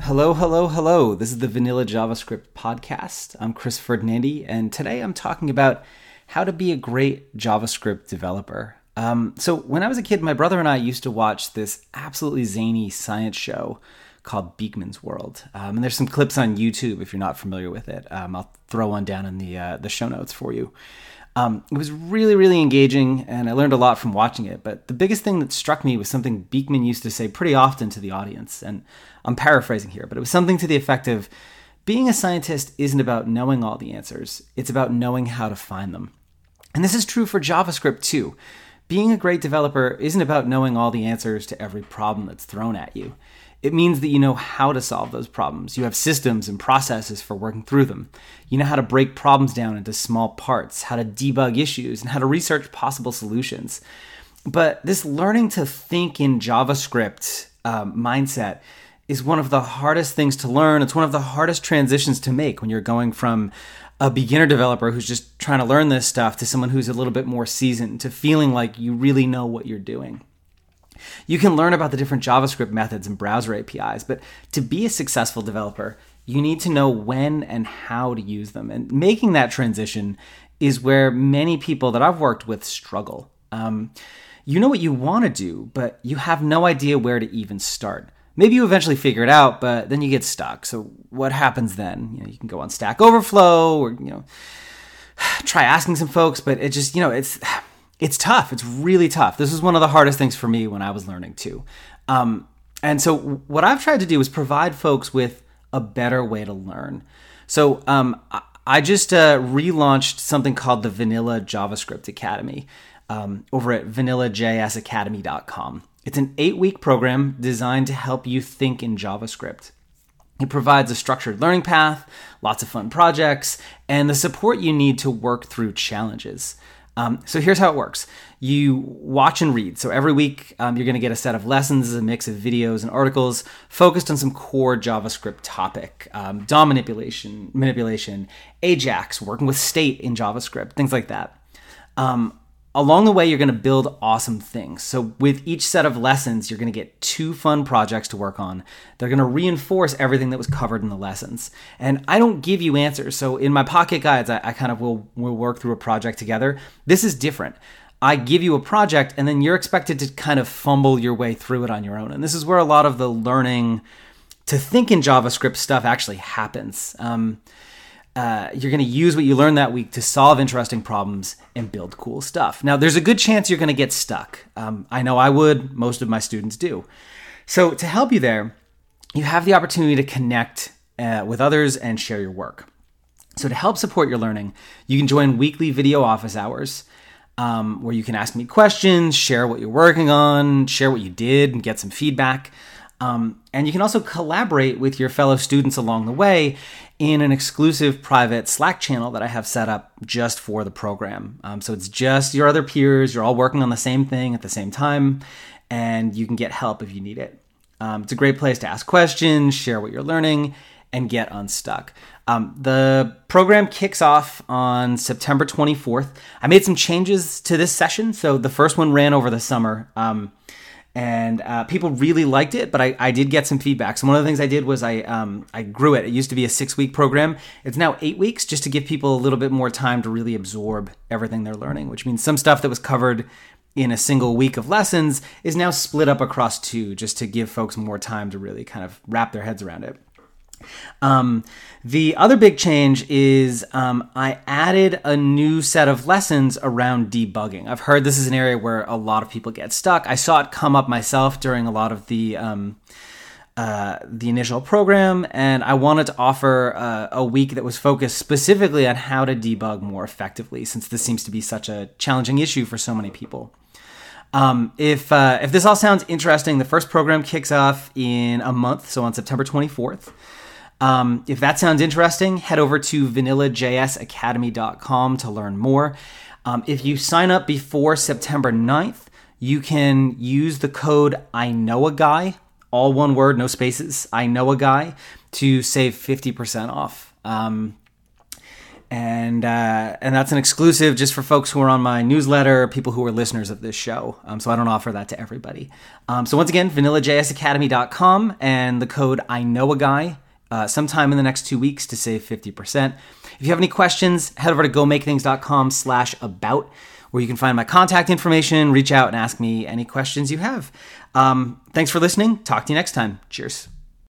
Hello, hello, hello. This is the Vanilla JavaScript podcast. I'm Chris Ferdinandi, and today I'm talking about how to be a great JavaScript developer. Um, so, when I was a kid, my brother and I used to watch this absolutely zany science show called Beakman's World. Um, and there's some clips on YouTube if you're not familiar with it. Um, I'll throw one down in the uh, the show notes for you. Um, it was really, really engaging, and I learned a lot from watching it. But the biggest thing that struck me was something Beekman used to say pretty often to the audience, and I'm paraphrasing here, but it was something to the effect of being a scientist isn't about knowing all the answers, it's about knowing how to find them. And this is true for JavaScript too. Being a great developer isn't about knowing all the answers to every problem that's thrown at you. It means that you know how to solve those problems. You have systems and processes for working through them. You know how to break problems down into small parts, how to debug issues, and how to research possible solutions. But this learning to think in JavaScript um, mindset is one of the hardest things to learn. It's one of the hardest transitions to make when you're going from a beginner developer who's just trying to learn this stuff to someone who's a little bit more seasoned to feeling like you really know what you're doing. You can learn about the different JavaScript methods and browser APIs, but to be a successful developer, you need to know when and how to use them. And making that transition is where many people that I've worked with struggle. Um, you know what you want to do, but you have no idea where to even start. Maybe you eventually figure it out, but then you get stuck. So what happens then? You know, you can go on Stack Overflow or you know try asking some folks, but it just you know it's it's tough. It's really tough. This is one of the hardest things for me when I was learning too. Um, and so, what I've tried to do is provide folks with a better way to learn. So, um, I just uh, relaunched something called the Vanilla JavaScript Academy um, over at vanillajsacademy.com. It's an eight week program designed to help you think in JavaScript. It provides a structured learning path, lots of fun projects, and the support you need to work through challenges. Um, so here's how it works you watch and read. So every week, um, you're going to get a set of lessons, a mix of videos and articles focused on some core JavaScript topic um, DOM manipulation, manipulation, Ajax, working with state in JavaScript, things like that. Um, Along the way, you're going to build awesome things. So, with each set of lessons, you're going to get two fun projects to work on. They're going to reinforce everything that was covered in the lessons. And I don't give you answers. So, in my pocket guides, I, I kind of will, will work through a project together. This is different. I give you a project, and then you're expected to kind of fumble your way through it on your own. And this is where a lot of the learning to think in JavaScript stuff actually happens. Um, uh, you're going to use what you learned that week to solve interesting problems and build cool stuff. Now, there's a good chance you're going to get stuck. Um, I know I would, most of my students do. So, to help you there, you have the opportunity to connect uh, with others and share your work. So, to help support your learning, you can join weekly video office hours um, where you can ask me questions, share what you're working on, share what you did, and get some feedback. Um, and you can also collaborate with your fellow students along the way in an exclusive private Slack channel that I have set up just for the program. Um, so it's just your other peers, you're all working on the same thing at the same time, and you can get help if you need it. Um, it's a great place to ask questions, share what you're learning, and get unstuck. Um, the program kicks off on September 24th. I made some changes to this session. So the first one ran over the summer. Um, and uh, people really liked it. But I, I did get some feedback. So one of the things I did was I um, I grew it. It used to be a six week program. It's now eight weeks, just to give people a little bit more time to really absorb everything they're learning. Which means some stuff that was covered in a single week of lessons is now split up across two, just to give folks more time to really kind of wrap their heads around it. Um, the other big change is um, I added a new set of lessons around debugging. I've heard this is an area where a lot of people get stuck. I saw it come up myself during a lot of the um, uh, the initial program, and I wanted to offer uh, a week that was focused specifically on how to debug more effectively, since this seems to be such a challenging issue for so many people. Um, if uh, if this all sounds interesting, the first program kicks off in a month, so on September 24th. Um, if that sounds interesting, head over to vanillajsacademy.com to learn more. Um, if you sign up before September 9th, you can use the code I know a guy, all one word, no spaces, I know a guy, to save 50% off. Um, and uh, and that's an exclusive just for folks who are on my newsletter, people who are listeners of this show. Um, so I don't offer that to everybody. Um, so once again, vanillajsacademy.com and the code I know a guy uh, sometime in the next two weeks to save 50%. If you have any questions, head over to gomakethings.com slash about where you can find my contact information, reach out and ask me any questions you have. Um, thanks for listening. Talk to you next time. Cheers.